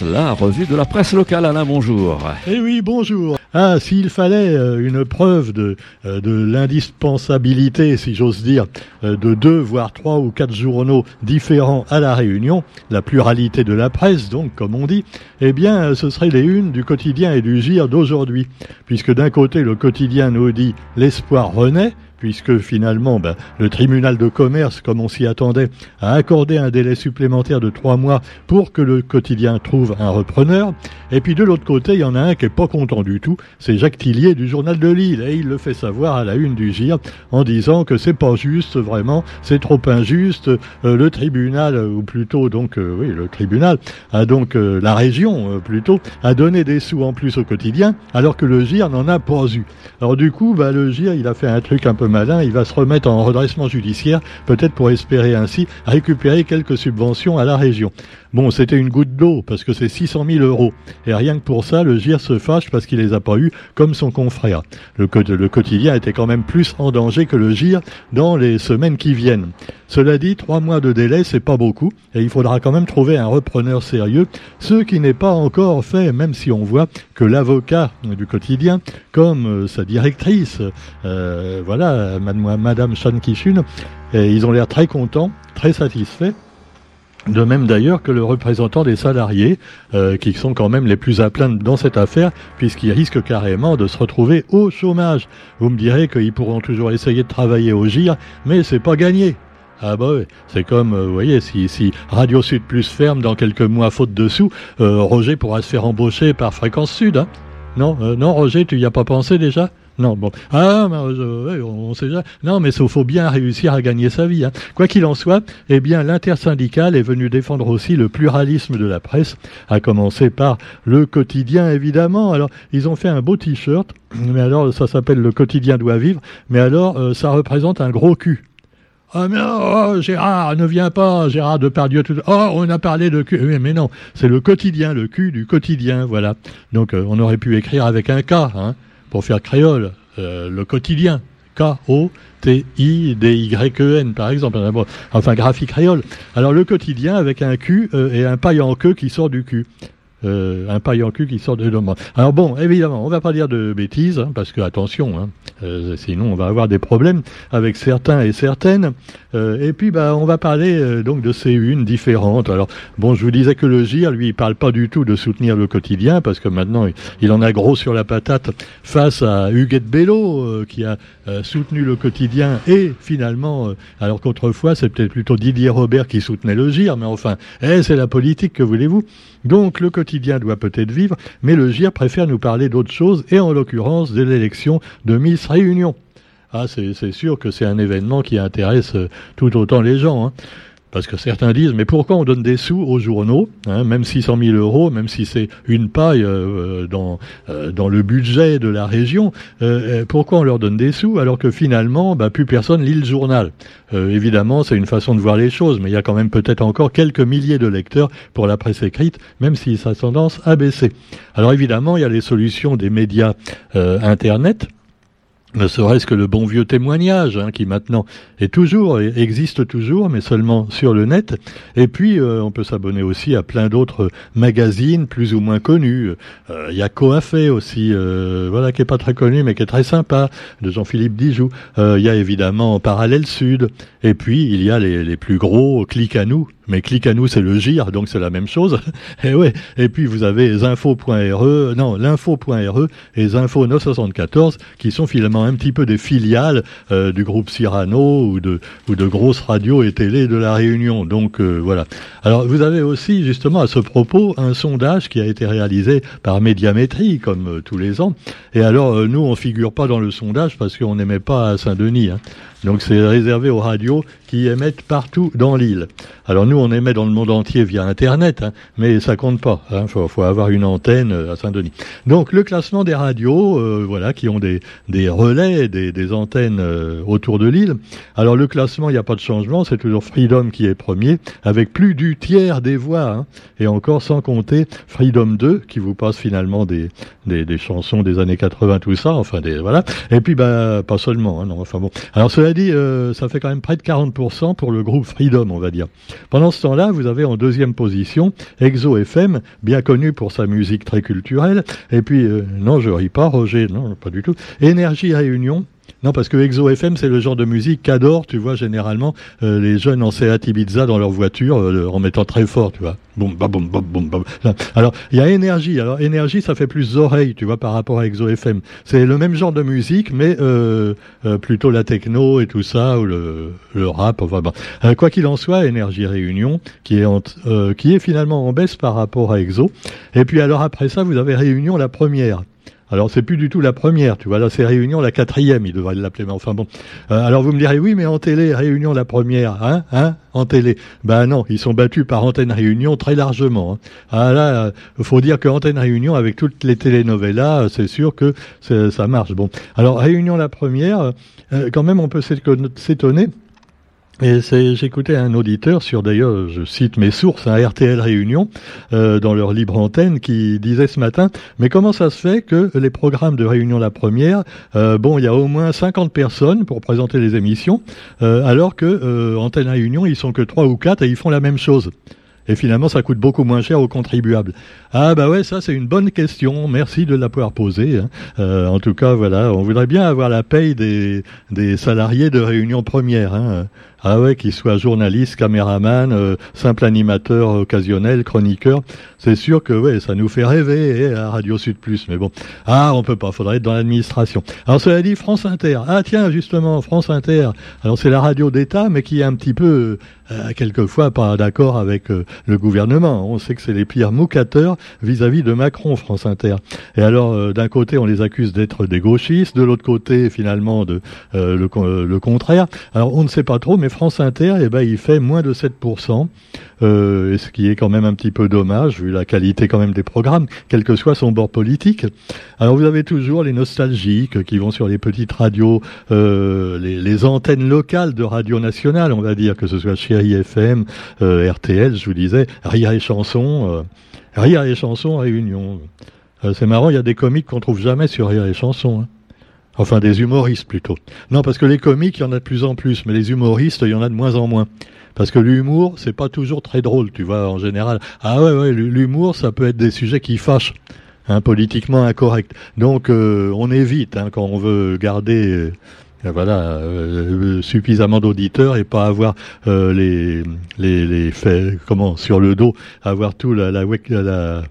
La revue de la presse locale. Alain, bonjour. Eh oui, bonjour. Ah, s'il fallait euh, une preuve de, euh, de l'indispensabilité, si j'ose dire, euh, de deux, voire trois ou quatre journaux différents à la Réunion, la pluralité de la presse, donc, comme on dit, eh bien, ce seraient les unes du quotidien et du gire d'aujourd'hui. Puisque d'un côté, le quotidien nous dit l'espoir renaît, puisque finalement ben, le tribunal de commerce, comme on s'y attendait, a accordé un délai supplémentaire de trois mois pour que le quotidien trouve un repreneur. Et puis de l'autre côté, il y en a un qui est pas content du tout, c'est Jacques Tillier du journal de Lille, et il le fait savoir à la une du GIR en disant que c'est pas juste vraiment, c'est trop injuste. Euh, le tribunal, ou plutôt donc euh, oui le tribunal, a donc euh, la région plutôt a donné des sous en plus au quotidien, alors que le GIR n'en a pas eu. Alors du coup, bah, le GIR il a fait un truc un peu malin, il va se remettre en redressement judiciaire, peut-être pour espérer ainsi récupérer quelques subventions à la région. Bon, c'était une goutte d'eau, parce que c'est 600 000 euros. Et rien que pour ça, le GIR se fâche parce qu'il les a pas eus, comme son confrère. Le, le quotidien était quand même plus en danger que le GIR dans les semaines qui viennent. Cela dit, trois mois de délai, c'est pas beaucoup, et il faudra quand même trouver un repreneur sérieux, ce qui n'est pas encore fait, même si on voit que l'avocat du quotidien, comme euh, sa directrice, euh, voilà, Madame Chan Kishun, ils ont l'air très contents, très satisfaits. De même d'ailleurs que le représentant des salariés, euh, qui sont quand même les plus à plaindre dans cette affaire, puisqu'ils risquent carrément de se retrouver au chômage. Vous me direz qu'ils pourront toujours essayer de travailler au GIR, mais c'est pas gagné. Ah bah oui, c'est comme, euh, vous voyez, si, Radio Sud Plus ferme dans quelques mois faute de sous, euh, Roger pourra se faire embaucher par Fréquence Sud. Hein non, non, Roger, tu y as pas pensé déjà? Non, bon. Ah, euh, on sait déjà. Non, mais il faut bien réussir à gagner sa vie. Hein. Quoi qu'il en soit, eh bien, l'intersyndicale est venu défendre aussi le pluralisme de la presse, à commencer par le quotidien, évidemment. Alors, ils ont fait un beau t-shirt, mais alors, ça s'appelle Le quotidien doit vivre, mais alors, euh, ça représente un gros cul. Ah mais oh, Gérard, ne viens pas, Gérard Depardieu. Tout... Oh, on a parlé de cul. mais non, c'est le quotidien, le cul du quotidien, voilà. Donc euh, on aurait pu écrire avec un K, hein pour faire créole, euh, le quotidien. K-O-T-I-D-Y-E-N, par exemple. Enfin, graphique créole. Alors, le quotidien avec un Q euh, et un paille en queue qui sort du cul. Euh, un paille en cul qui sort de l'homme. Alors bon, évidemment, on va pas dire de bêtises, hein, parce que attention, hein, euh, sinon on va avoir des problèmes avec certains et certaines. Euh, et puis, bah, on va parler donc de ces unes différentes. Alors bon, je vous disais que le GIR, lui, il parle pas du tout de soutenir le quotidien, parce que maintenant, il en a gros sur la patate face à Huguette Bello, qui a soutenu le quotidien et finalement, alors qu'autrefois, c'est peut-être plutôt Didier Robert qui soutenait le GIR, mais enfin, eh, c'est la politique, que voulez-vous? Donc le quotidien doit peut-être vivre, mais le GIR préfère nous parler d'autre chose, et en l'occurrence de l'élection de Miss Réunion. Ah, c'est sûr que c'est un événement qui intéresse euh, tout autant les gens. Hein. Parce que certains disent, mais pourquoi on donne des sous aux journaux, hein, même 600 000 euros, même si c'est une paille euh, dans, euh, dans le budget de la région, euh, pourquoi on leur donne des sous alors que finalement, bah, plus personne lit le journal? Évidemment, c'est une façon de voir les choses, mais il y a quand même peut-être encore quelques milliers de lecteurs pour la presse écrite, même si ça a tendance à baisser. Alors évidemment, il y a les solutions des médias Internet, ne serait-ce que le bon vieux témoignage, hein, qui maintenant est toujours, existe toujours, mais seulement sur le net. Et puis, euh, on peut s'abonner aussi à plein d'autres magazines plus ou moins connus. Euh, il y a Coafé aussi, euh, voilà, qui est pas très connu, mais qui est très sympa, de Jean-Philippe Dijoux. Il y a évidemment Parallèle Sud. Et puis, il y a les, plus gros, Clic à nous, mais clique à nous, c'est le GIR, donc c'est la même chose. et ouais. Et puis vous avez info.re, non, l'info.re et info 974 qui sont finalement un petit peu des filiales euh, du groupe Cyrano ou de, ou de grosses radios et télé de la Réunion. Donc euh, voilà. Alors vous avez aussi justement à ce propos un sondage qui a été réalisé par Médiamétrie, comme euh, tous les ans. Et alors nous, on figure pas dans le sondage parce qu'on n'aimait pas à Saint-Denis. Hein. Donc c'est réservé aux radios qui émettent partout dans l'île. Alors nous, on émet dans le monde entier via Internet, hein, mais ça compte pas. Il hein, faut, avoir une antenne à Saint-Denis. Donc le classement des radios, voilà, qui ont des, des des, des antennes euh, autour de l'île. Alors le classement, il n'y a pas de changement, c'est toujours Freedom qui est premier, avec plus du tiers des voix, hein, et encore sans compter Freedom 2, qui vous passe finalement des, des, chansons des années 80, tout ça, enfin voilà. Et puis bah pas seulement, hein, non, enfin bon. Alors cela dit, euh, ça fait quand même près de 40% pour le groupe Freedom, on va dire. Pendant ce temps-là, vous avez en deuxième position Exo FM, bien connu pour sa musique très culturelle. Et puis, euh, non, je ris pas, Roger, non, pas du tout. Énergie Réunion, non, parce que Exo FM, c'est le genre de musique qu'adorent, tu vois, généralement, euh, les jeunes en Seat Ibiza dans leur voiture, euh, en mettant très fort, tu vois. Boum, boum, boum, boum, boum. Alors, il y a énergie. Alors, énergie, ça fait plus oreilles, tu vois, par rapport à Exo FM. C'est le même genre de musique, mais euh, plutôt la techno et tout ça, ou le, rap. Enfin, bon. quoi qu'il en soit, énergie réunion, qui est, qui est finalement en baisse par rapport à Exo. Et puis, alors après ça, vous avez réunion la première. Alors c'est plus du tout la première, tu vois, là c'est Réunion la quatrième, il devrait l'appeler, mais enfin bon. Euh, alors vous me direz, oui, mais en télé, Réunion la première, hein, hein, en télé. Ben non, ils sont battus par Antenne Réunion très largement. Hein. Ah là, euh, faut dire que Antenne Réunion, avec toutes les télénovelas, euh, c'est sûr que ça marche. Bon, alors Réunion la première, quand même on peut s'étonner et j'écoutais un auditeur sur, d'ailleurs, je cite mes sources, un RTL Réunion, euh, dans leur libre antenne, qui disait ce matin, mais comment ça se fait que les programmes de Réunion la première, euh, bon, il y a au moins 50 personnes pour présenter les émissions, euh, alors que Antenne Réunion, ils sont que trois ou quatre et ils font la même chose. Et finalement, ça coûte beaucoup moins cher aux contribuables. Ah bah ouais, ça c'est une bonne question. Merci de la pouvoir poser. Hein. Euh, en tout cas, voilà, on voudrait bien avoir la paye des, des salariés de Réunion Première. Hein. Ah ouais, qu'ils soient journalistes, caméraman, euh, simple animateur occasionnel, chroniqueur. C'est sûr que ouais, ça nous fait rêver hein, à Radio Sud Plus. Mais bon, ah, on peut pas. Faudrait être dans l'administration. Alors cela dit, France Inter. Ah tiens, justement, France Inter. Alors c'est la radio d'État, mais qui est un petit peu euh, quelquefois pas d'accord avec euh, le gouvernement. On sait que c'est les pires moucateurs vis-à-vis de Macron, France Inter. Et alors, euh, d'un côté, on les accuse d'être des gauchistes, de l'autre côté, finalement, de le, le, contraire. Alors, on ne sait pas trop, mais France Inter, eh ben, il fait moins de 7%, euh, ce qui est quand même un petit peu dommage, vu la qualité quand même des programmes, quel que soit son bord politique. Alors, vous avez toujours les nostalgiques qui vont sur les petites radios, euh, les, antennes locales de radio nationale, on va dire, que ce soit Chéri FM, euh, RTL, je vous disais, Rire et Chansons, Rire et Chansons, Réunion. C'est marrant, il y a des comiques qu'on trouve jamais sur Rire et Chansons. Hein. Enfin, des humoristes plutôt. Non, parce que les comiques, il y en a de plus en plus, mais les humoristes, il y en a de moins en moins. Parce que l'humour, c'est pas toujours très drôle, tu vois, en général. Ah ouais, ouais, l'humour, ça peut être des sujets qui fâchent, hein, politiquement incorrects. Donc, euh, on évite, hein, quand on veut garder... Euh, voilà, euh, suffisamment d'auditeurs et pas avoir les, les, les faits, comment, sur le dos, avoir tout la, la, la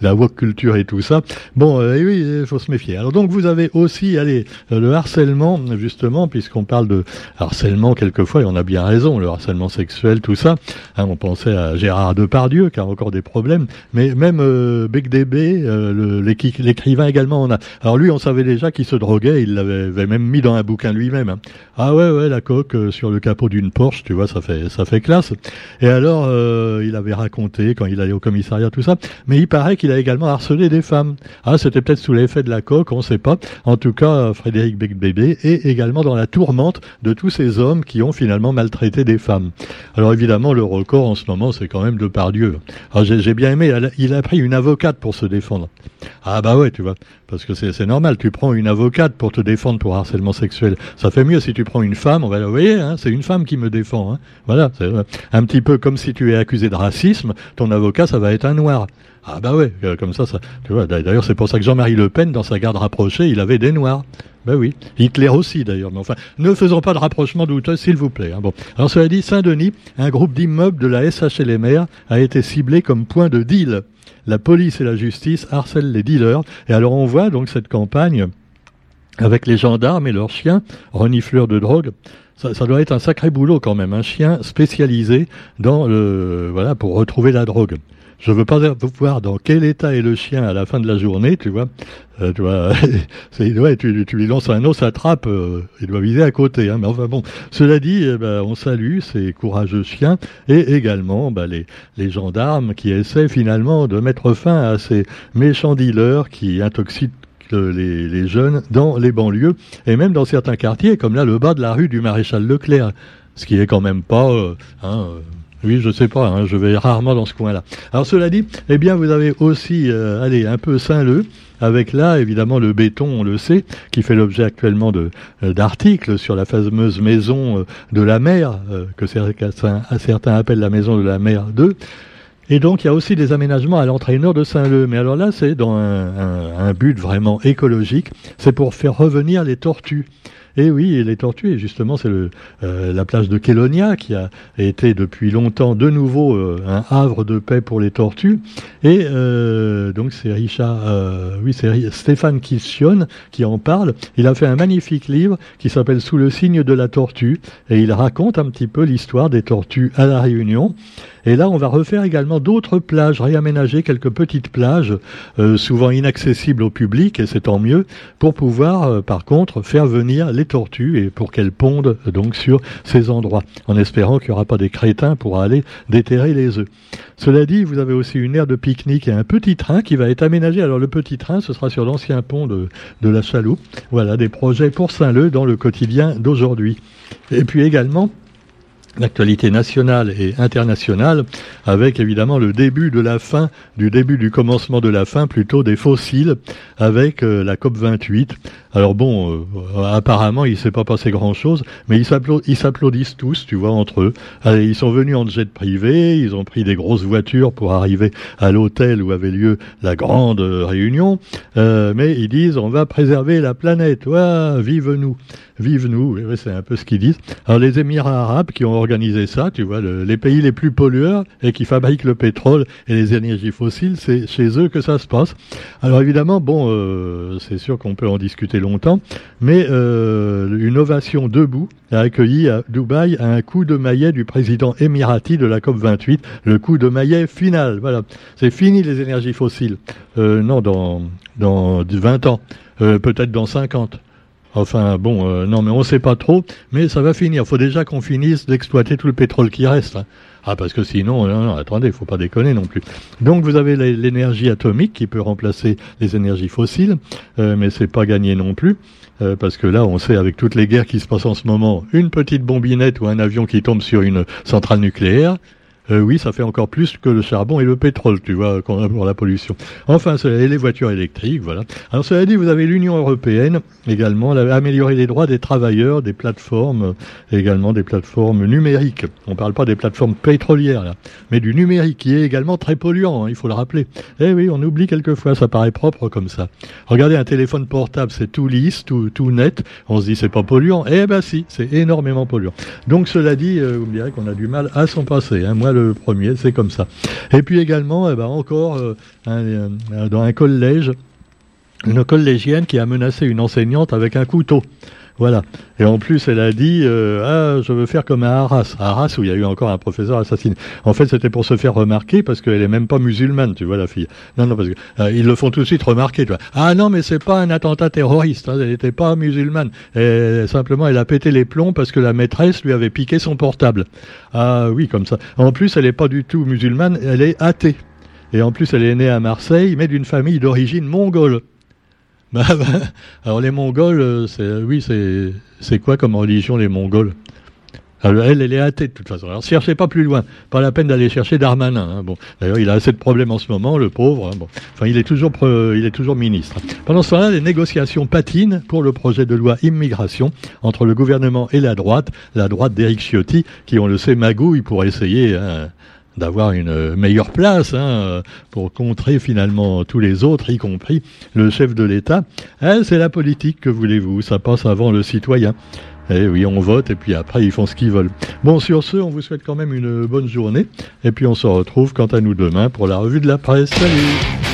la woke culture et tout ça. Bon, euh, oui, il faut se méfier. Alors donc vous avez aussi, allez, euh, le harcèlement, justement, puisqu'on parle de harcèlement quelquefois, et on a bien raison, le harcèlement sexuel, tout ça. Hein, on pensait à Gérard Depardieu, qui a encore des problèmes, mais même euh, BecDB, euh, l'écrivain également, on a. Alors lui, on savait déjà qu'il se droguait, il l'avait même mis dans un bouquin lui-même. Hein. Ah ouais, ouais, la coque sur le capot d'une Porsche, tu vois, ça fait, ça fait classe. Et alors, il avait raconté quand il allait au commissariat, tout ça, mais il paraît qu'il a également harcelé des femmes. Ah, c'était peut-être sous l'effet de la coque, on ne sait pas. En tout cas, Frédéric Becbébé est également dans la tourmente de tous ces hommes qui ont finalement maltraité des femmes. Alors évidemment, le record en ce moment, c'est quand même de Pardieu. Alors j'ai bien aimé, il a pris une avocate pour se défendre. Ah bah ouais, tu vois, parce que c'est normal, tu prends une avocate pour te défendre pour harcèlement sexuel. Ça fait mieux si tu prends une femme, vous voyez, hein, c'est une femme qui me défend. Hein. Voilà, c'est un petit peu comme si tu es accusé de racisme, ton avocat, ça va être un noir. Ah bah ouais, euh, comme ça, ça. Tu vois, d'ailleurs, c'est pour ça que Jean-Marie Le Pen, dans sa garde rapprochée, il avait des noirs. Ben oui, Hitler aussi d'ailleurs. Mais enfin, ne faisons pas de rapprochement douteux, s'il vous plaît. Hein. Bon, alors cela dit, Saint-Denis, un groupe d'immeubles de la SHLMR a été ciblé comme point de deal. La police et la justice harcèlent les dealers. Et alors on voit donc cette campagne avec les gendarmes et leurs chiens renifleurs de drogue. Ça, ça, doit être un sacré boulot quand même, un chien spécialisé dans le voilà pour retrouver la drogue. Je veux pas voir dans quel état est le chien à la fin de la journée, tu vois. Euh, tu vois, ouais, tu, tu, lui lances un os, à trappe, euh, il doit viser à côté. Hein, mais enfin bon, cela dit, eh ben, on salue ces courageux chiens et également bah, les, gendarmes qui essaient finalement de mettre fin à ces méchants dealers qui intoxiquent les, jeunes dans les banlieues et même dans certains quartiers, comme là le bas de la rue du maréchal Leclerc, ce qui est quand même pas euh, hein, oui, je sais pas, hein, je vais rarement dans ce coin-là. Alors cela dit, eh bien vous avez aussi, euh, allez, un peu Saint-Leu, avec là, évidemment, le béton, on le sait, qui fait l'objet actuellement de d'articles sur la fameuse maison de la mer, que certains, appellent la maison de la mer 2. Et donc, il y a aussi des aménagements à l'entraîneur de Saint-Leu. Mais alors là, c'est dans un, but vraiment écologique. C'est pour faire revenir les tortues. Et oui, les tortues, justement, c'est euh, la plage de Kélonia qui a été depuis longtemps de nouveau euh, un havre de paix pour les tortues. Et euh, donc c'est Richard, oui, c'est Stéphane Kission qui en parle. Il a fait un magnifique livre qui s'appelle Sous le signe de la tortue, et il raconte un petit peu l'histoire des tortues à la Réunion. Et là, on va refaire également d'autres plages, réaménager quelques petites plages, euh, souvent inaccessibles au public, et c'est tant mieux, pour pouvoir, euh, par contre, faire venir les tortues et pour qu'elles pondent donc sur ces endroits, en espérant qu'il n'y aura pas des crétins pour aller déterrer les œufs. Cela dit, vous avez aussi une aire de pique-nique et un petit train qui va être aménagé. Alors le petit train, ce sera sur l'ancien pont de, de la Chaloupe. Voilà, des projets pour Saint-Leu dans le quotidien d'aujourd'hui. Et puis également, l'actualité nationale et internationale, avec évidemment le début de la fin, du début du commencement de la fin plutôt des fossiles, avec euh, la COP 28. Alors bon, euh, apparemment il s'est pas passé grand-chose, mais ils s'applaudissent tous, tu vois, entre eux. ils sont venus en jet privé, ils ont pris des grosses voitures pour arriver à l'hôtel où avait lieu la grande réunion, euh, mais ils disent on va préserver la planète, ouais, vive nous vive nous, c'est un peu ce qu'ils disent. Alors les Émirats arabes qui ont organisé ça, tu vois, les pays les plus pollueurs et qui fabriquent le pétrole et les énergies fossiles, c'est chez eux que ça se passe. Alors évidemment, bon, euh, c'est sûr qu'on peut en discuter longtemps, mais euh, une ovation debout a accueilli à Dubaï un coup de maillet du président émirati de la COP 28, le coup de maillet final. Voilà, c'est fini les énergies fossiles. Euh, non, dans dans 20 ans, peut-être dans 50. Enfin bon, euh, non mais on ne sait pas trop, mais ça va finir. Il faut déjà qu'on finisse d'exploiter tout le pétrole qui reste. Hein. Ah parce que sinon, non, non, attendez, il faut pas déconner non plus. Donc vous avez l'énergie atomique qui peut remplacer les énergies fossiles, euh, mais c'est pas gagné non plus. Euh, parce que là, on sait avec toutes les guerres qui se passent en ce moment, une petite bombinette ou un avion qui tombe sur une centrale nucléaire, euh, oui, ça fait encore plus que le charbon et le pétrole, tu vois, pour la pollution. Enfin, et les voitures électriques, voilà. Alors, cela dit, vous avez l'Union européenne également, améliorer les droits des travailleurs, des plateformes, également des plateformes numériques. On ne parle pas des plateformes pétrolières, là, mais du numérique, qui est également très polluant, hein, il faut le rappeler. Eh oui, on oublie quelquefois, ça paraît propre comme ça. Regardez un téléphone portable, c'est tout lisse, tout, net. On se dit, c'est pas polluant. Eh ben si, c'est énormément polluant. Donc, cela dit, euh, vous me direz qu'on a du mal à s'en passer. Hein. Moi, premier, c'est comme ça. Et puis également, eh ben, encore euh, euh, dans un collège, une collégienne qui a menacé une enseignante avec un couteau. Voilà. Et en plus, elle a dit euh, Ah, je veux faire comme à Arras. Arras, où il y a eu encore un professeur assassiné. En fait, c'était pour se faire remarquer parce qu'elle est même pas musulmane, tu vois, la fille. Non, non, parce que ils le font tout de suite remarquer. Tu vois. Ah non, mais c'est pas un attentat terroriste. Hein, elle n'était pas musulmane. Et simplement, elle a pété les plombs parce que la maîtresse lui avait piqué son portable. Ah oui, comme ça. En plus, elle n'est pas du tout musulmane. Elle est athée. Et en plus, elle est née à Marseille, mais d'une famille d'origine mongole. Bah, bah, alors les Mongols, euh, c'est, oui, c'est, c'est quoi comme religion les Mongols? Alors, elle, elle est athée de toute façon. Alors cherchez pas plus loin. Pas la peine d'aller chercher Darmanin. Hein. Bon, d'ailleurs, il a assez de problèmes en ce moment, le pauvre. Hein. Bon, enfin, il est toujours, il est toujours ministre. Pendant ce temps-là, les négociations patinent pour le projet de loi immigration entre le gouvernement et la droite, la droite d'Éric Ciotti, qui, on le sait, magouille pour essayer hein, d'avoir une meilleure place hein, pour contrer finalement tous les autres, y compris le chef de l'État. Hein, c'est la politique, que voulez-vous? Ça passe avant le citoyen. Eh oui, on vote et puis après ils font ce qu'ils veulent. Bon, sur ce, on vous souhaite quand même une bonne journée et puis on se retrouve quant à nous demain pour la revue de la presse. Salut